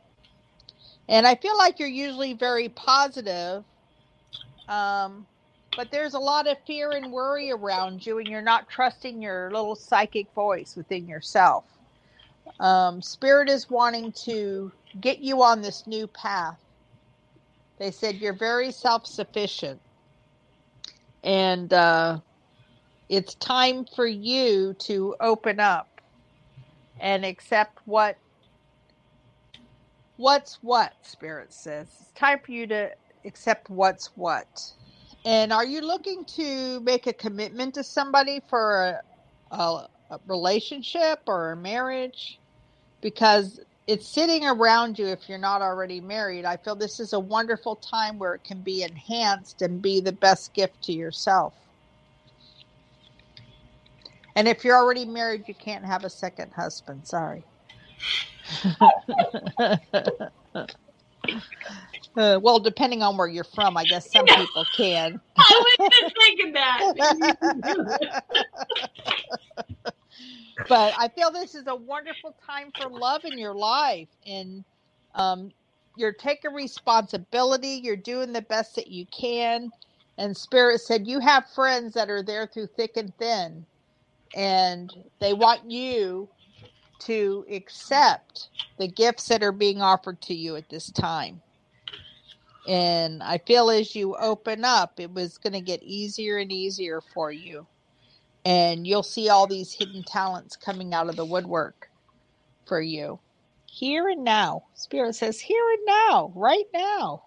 S6: And I feel like you're usually very positive, um, but there's a lot of fear and worry around you, and you're not trusting your little psychic voice within yourself. Um, Spirit is wanting to get you on this new path. They said you're very self sufficient. And uh, it's time for you to open up and accept what what's what spirit says. It's time for you to accept what's what. And are you looking to make a commitment to somebody for a, a, a relationship or a marriage? Because it's sitting around you if you're not already married. I feel this is a wonderful time where it can be enhanced and be the best gift to yourself. And if you're already married, you can't have a second husband. Sorry. *laughs* uh, well, depending on where you're from, I guess some *laughs* people can.
S7: I was just thinking that. *laughs*
S6: but I feel this is a wonderful time for love in your life, and um, you're taking responsibility. You're doing the best that you can. And Spirit said you have friends that are there through thick and thin, and they want you to accept the gifts that are being offered to you at this time. And I feel as you open up, it was going to get easier and easier for you and you'll see all these hidden talents coming out of the woodwork for you. Here and now. Spirit says, here and now, right now.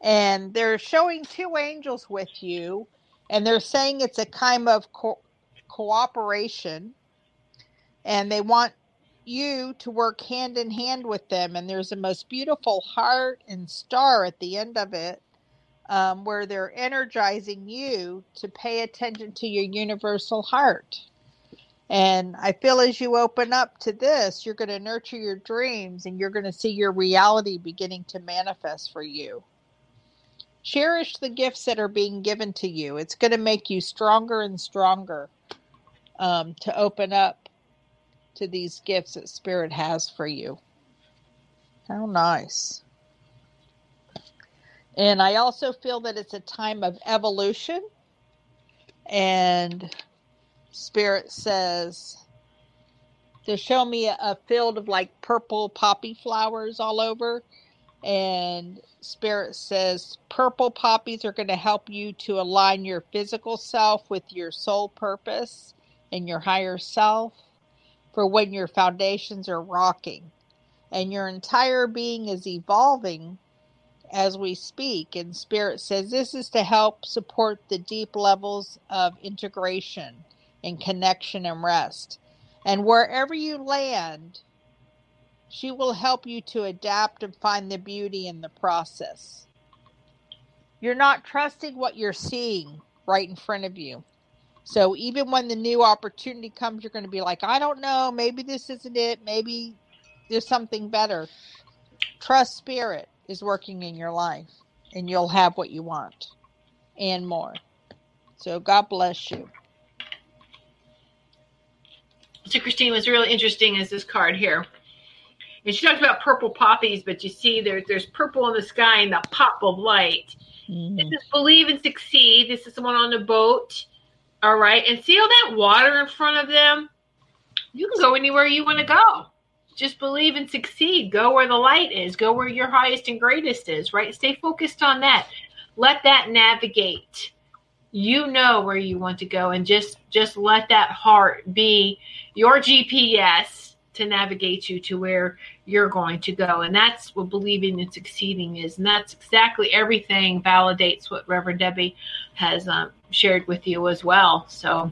S6: And they're showing two angels with you, and they're saying it's a kind of co- cooperation, and they want you to work hand in hand with them. And there's a most beautiful heart and star at the end of it um, where they're energizing you to pay attention to your universal heart. And I feel as you open up to this, you're going to nurture your dreams and you're going to see your reality beginning to manifest for you. Cherish the gifts that are being given to you. It's going to make you stronger and stronger um, to open up to these gifts that Spirit has for you. How nice. And I also feel that it's a time of evolution. And Spirit says to show me a, field of like purple poppy flowers all over. And Spirit says purple poppies are going to help you to align your physical self with your soul purpose and your higher self for when your foundations are rocking and your entire being is evolving as we speak. And Spirit says this is to help support the deep levels of integration and connection and rest. And wherever you land, she will help you to adapt and find the beauty in the process. You're not trusting what you're seeing right in front of you. So even when the new opportunity comes, you're going to be like, I don't know, maybe this isn't it, maybe there's something better. Trust spirit is working in your life, and you'll have what you want and more. So God bless you.
S7: So Christine was really interesting is this card here. And she talks about purple poppies, but you see there, there's purple in the sky and the pop of light. Mm-hmm. This is believe and succeed. This is someone on the boat. All right. And see all that water in front of them? You can go anywhere you want to go just believe and succeed. Go where the light is. Go where your highest and greatest is, right? Stay focused on that. Let that navigate. You know where you want to go and just just let that heart be your GPS to navigate you to where you're going to go. And that's what believing and succeeding is. And that's exactly everything validates what Reverend Debbie has um, shared with you as well. So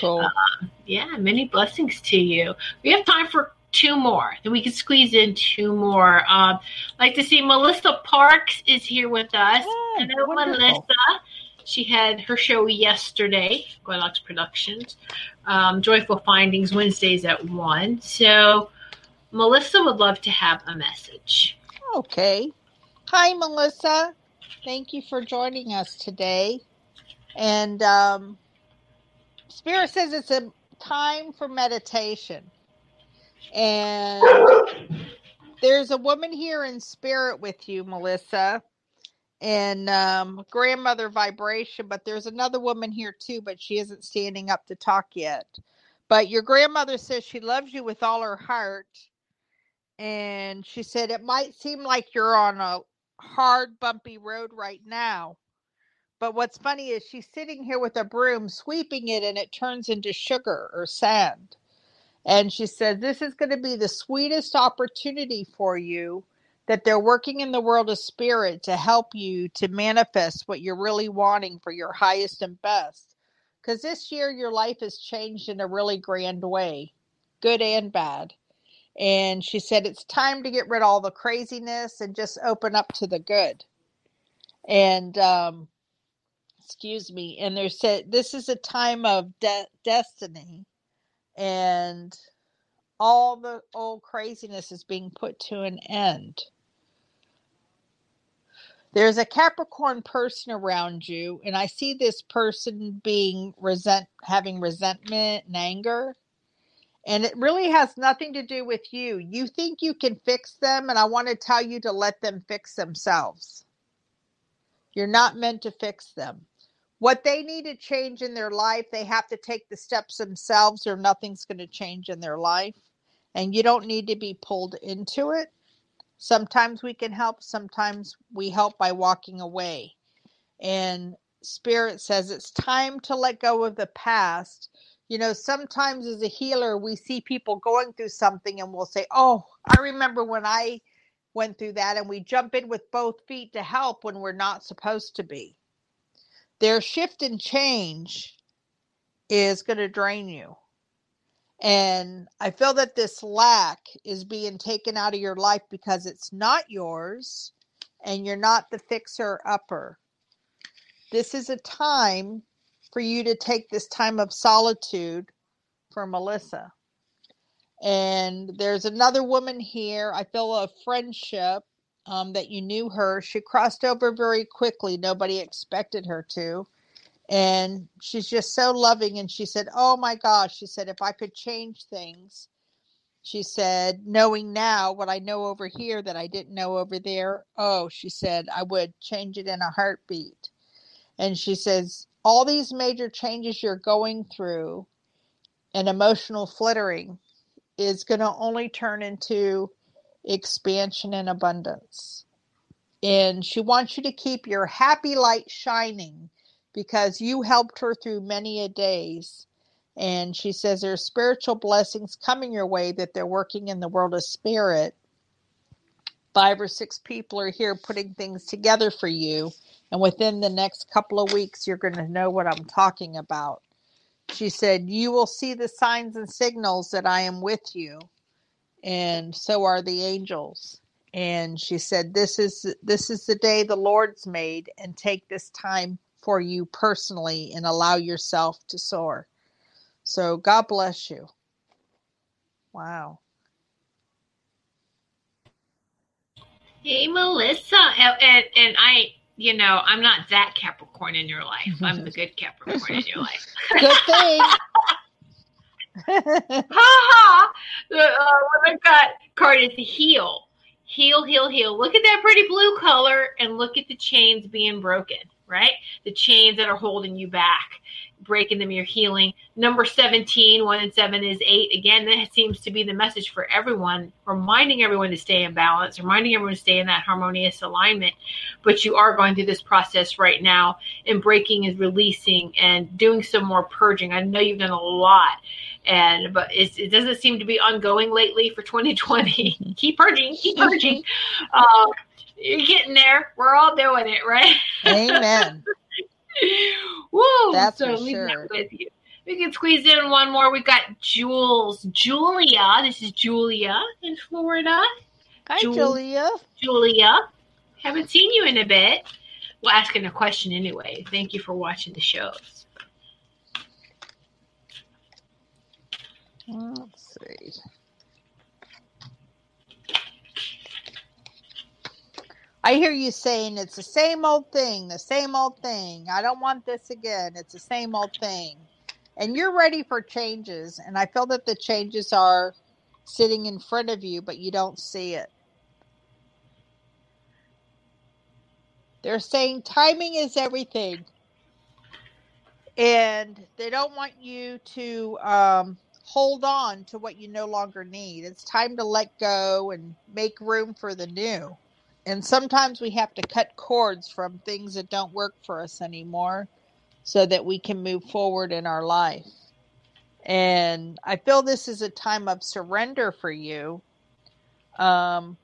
S6: Cool.
S7: Uh, yeah, many blessings to you. We have time for two more. Then we can squeeze in two more. Um, I'd like to see Melissa Parks is here with us.
S6: Oh,
S7: Hello,
S6: wonderful.
S7: Melissa. She had her show yesterday, Goldilocks Productions. Um, Joyful Findings Wednesdays at one. So Melissa would love to have a message.
S6: Okay. Hi, Melissa. Thank you for joining us today. And um, Spirit says it's a time for meditation. And there's a woman here in spirit with you, Melissa, and um, grandmother vibration. But there's another woman here too, but she isn't standing up to talk yet. But your grandmother says she loves you with all her heart. And she said it might seem like you're on a hard, bumpy road right now. But what's funny is she's sitting here with a broom, sweeping it, and it turns into sugar or sand. And she said, This is going to be the sweetest opportunity for you that they're working in the world of spirit to help you to manifest what you're really wanting for your highest and best. Because this year, your life has changed in a really grand way, good and bad. And she said, It's time to get rid of all the craziness and just open up to the good. And, um, excuse me, and they said, This is a time of de- destiny and all the old craziness is being put to an end. There's a Capricorn person around you, and I see this person being resent, having resentment and anger, and it really has nothing to do with you. You think you can fix them, and I want to tell you to let them fix themselves. You're not meant to fix them what they need to change in their life, they have to take the steps themselves, or nothing's going to change in their life. And you don't need to be pulled into it. Sometimes we can help, sometimes we help by walking away. And Spirit says it's time to let go of the past. You know, sometimes as a healer, we see people going through something and we'll say, Oh, I remember when I went through that, and we jump in with both feet to help when we're not supposed to be their shift and change is going to drain you. And I feel that this lack is being taken out of your life because it's not yours and you're not the fixer upper. This is a time for you to take this time of solitude for Melissa. And there's another woman here. I feel a friendship um, that you knew her. She crossed over very quickly. Nobody expected her to. And she's just so loving. And she said, Oh my gosh, she said, if I could change things, she said, knowing now what I know over here that I didn't know over there, oh, she said, I would change it in a heartbeat. And she says, all these major changes you're going through and emotional flittering is going to only turn into expansion and abundance. And she wants you to keep your happy light shining because you helped her through many a days. And she says there's spiritual blessings coming your way that they're working in the world of spirit. Five or six people are here putting things together for you. And within the next couple of weeks, you're going to know what I'm talking about. She said, You will see the signs and signals that I am with you and so are the angels. And she said this is this is the day the lord's made and take this time for you personally and allow yourself to soar. So god bless you. Wow.
S7: Hey melissa and, and, and i you know i'm not that capricorn in your life. I'm the *laughs* good capricorn in your life.
S6: Good thing *laughs* *laughs*
S7: ha ha! The uh, I got card is the heal, heal, heal, heal. Look at that pretty blue color, and look at the chains being broken. Right, the chains that are holding you back, breaking them. You're healing. Number 17, one and seven is eight. Again, that seems to be the message for everyone, reminding everyone to stay in balance, reminding everyone to stay in that harmonious alignment. But you are going through this process right now, and breaking is releasing and doing some more purging. I know you've done a lot and but it doesn't seem to be ongoing lately for 2020. *laughs* keep purging, keep purging. *laughs* Uh, you're getting there. We're all doing it, right?
S6: Amen. *laughs*
S7: Woo!
S6: That's
S7: so
S6: for sure.
S7: that with you. We can squeeze in one more. We got Jules, Julia. This is Julia in Florida.
S6: Hi, Julia.
S7: Julia. Haven't seen you in a bit. Well, asking a question anyway. Thank you for watching the shows.
S6: Let's see. I hear you saying it's the same old thing, the same old thing. I don't want this again. It's the same old thing. And you're ready for changes. And I feel that the changes are sitting in front of you, but you don't see it. They're saying timing is everything. And they don't want you to um, hold on to what you no longer need. It's time to let go and make room for the new. And sometimes we have to cut cords from things that don't work for us anymore so that we can move forward in our life. And I feel this is a time of surrender for you, um,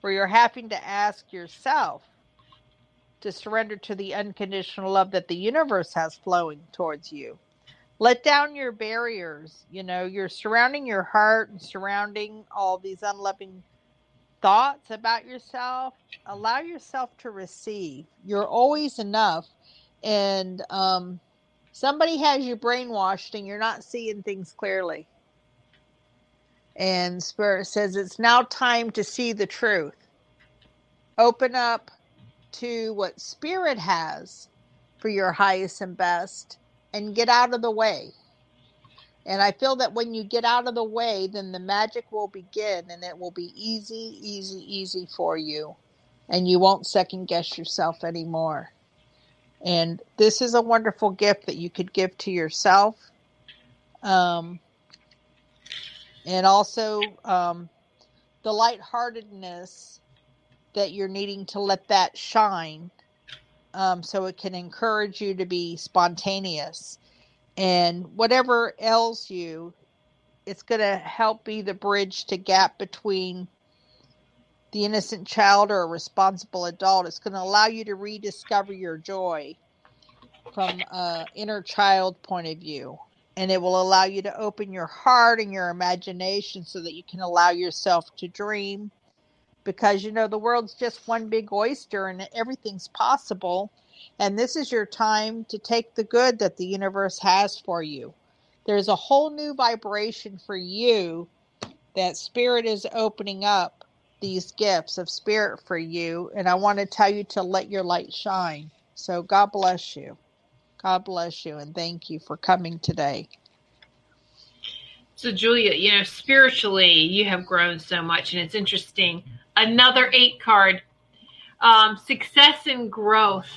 S6: where you're having to ask yourself to surrender to the unconditional love that the universe has flowing towards you. Let down your barriers. You know, you're surrounding your heart and surrounding all these unloving thoughts about yourself. Allow yourself to receive. You're always enough. And um, somebody has you brainwashed and you're not seeing things clearly. And Spirit says it's now time to see the truth. Open up to what Spirit has for your highest and best and get out of the way. And I feel that when you get out of the way, then the magic will begin and it will be easy, easy, easy for you. And you won't second guess yourself anymore. And this is a wonderful gift that you could give to yourself. Um, and also um, the lightheartedness that you're needing to let that shine um, so it can encourage you to be spontaneous and whatever ails you it's going to help be the bridge to gap between the innocent child or a responsible adult. It's going to allow you to rediscover your joy from a inner child point of view. And it will allow you to open your heart and your imagination so that you can allow yourself to dream. Because you know the world's just one big oyster and everything's possible and this is your time to take the good that the universe has for you. There's a whole new vibration for you. That spirit is opening up these gifts of spirit for you. And i want to tell you to let your light shine. So god bless you. God bless you. And thank you for coming today.
S7: So julia you know spiritually you have grown so much and it's interesting. Another eight card. Um, success and growth.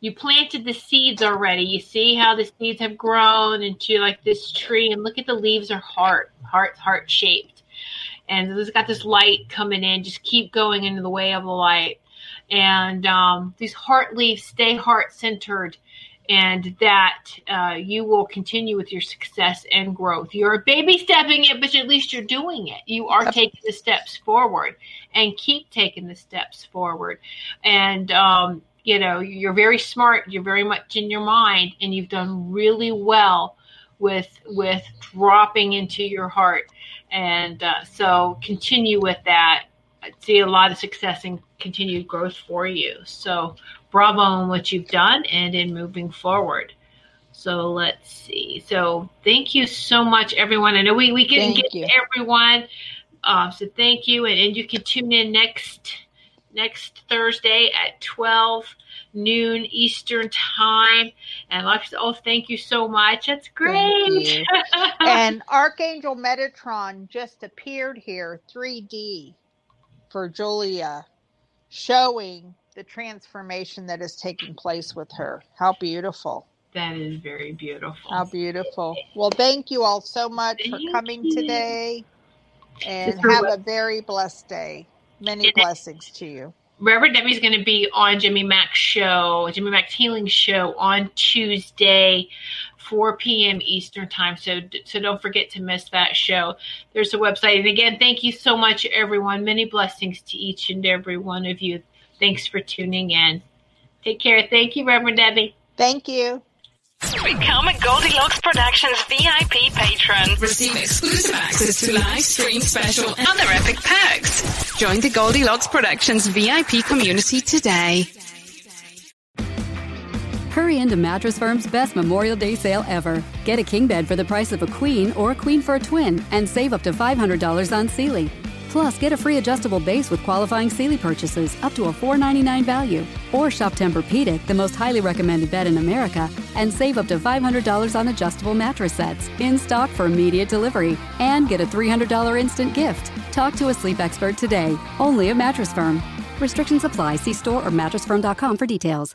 S7: You planted the seeds already. You see how the seeds have grown into like this tree, and look at the leaves are heart, heart, heart shaped. And it's got this light coming in. Just keep going into the way of the light. And um, these heart leaves stay heart centered and that uh, you will continue with your success and growth. You're baby stepping it, but at least you're doing it. You are taking the steps forward and keep taking the steps forward. And, um, you know, you're very smart. You're very much in your mind, and you've done really well with with dropping into your heart. And uh, so continue with that. I see a lot of success and continued growth for you. So bravo on what you've done and in moving forward. So let's see. So thank you so much, everyone. I know we, we can get to everyone. Uh, so thank you. And, and you can tune in next next Thursday at 12 noon Eastern time. And like, oh, thank you so much. That's great. *laughs*
S6: and Archangel Metatron just appeared here, 3D, for Julia, showing the transformation that is taking place with her. How beautiful.
S7: That is very beautiful.
S6: How beautiful. Well, thank you all so much thank for coming you. today. And have a very blessed day. Many blessings to you.
S7: Reverend Debbie's going to be on Jimmy Mack's show, Jimmy Mack's Healing Show on Tuesday, 4 p.m. Eastern Time. So, so don't forget to miss that show. There's a website. And again, thank you so much, everyone. Many blessings to each and every one of you. Thanks for tuning in. Take care. Thank you, Reverend Debbie.
S6: Thank you.
S5: Become a Goldilocks Productions VIP patron. Receive exclusive access to live stream special and other epic perks. Join the Goldilocks Productions VIP community today.
S10: Hurry into Mattress Firm's best Memorial Day sale ever. Get a king bed for the price of a queen or a queen for a twin and save up to $500 on Sealy. Plus, get a free adjustable base with qualifying Sealy purchases up to a 499 value. Or shop Tempur-Pedic, the most highly recommended bed in America, and save up to $500 on adjustable mattress sets in stock for immediate delivery. And get a $300 instant gift. Talk to a sleep expert today, only at Mattress Firm. Restrictions apply. See store or mattressfirm.com for details.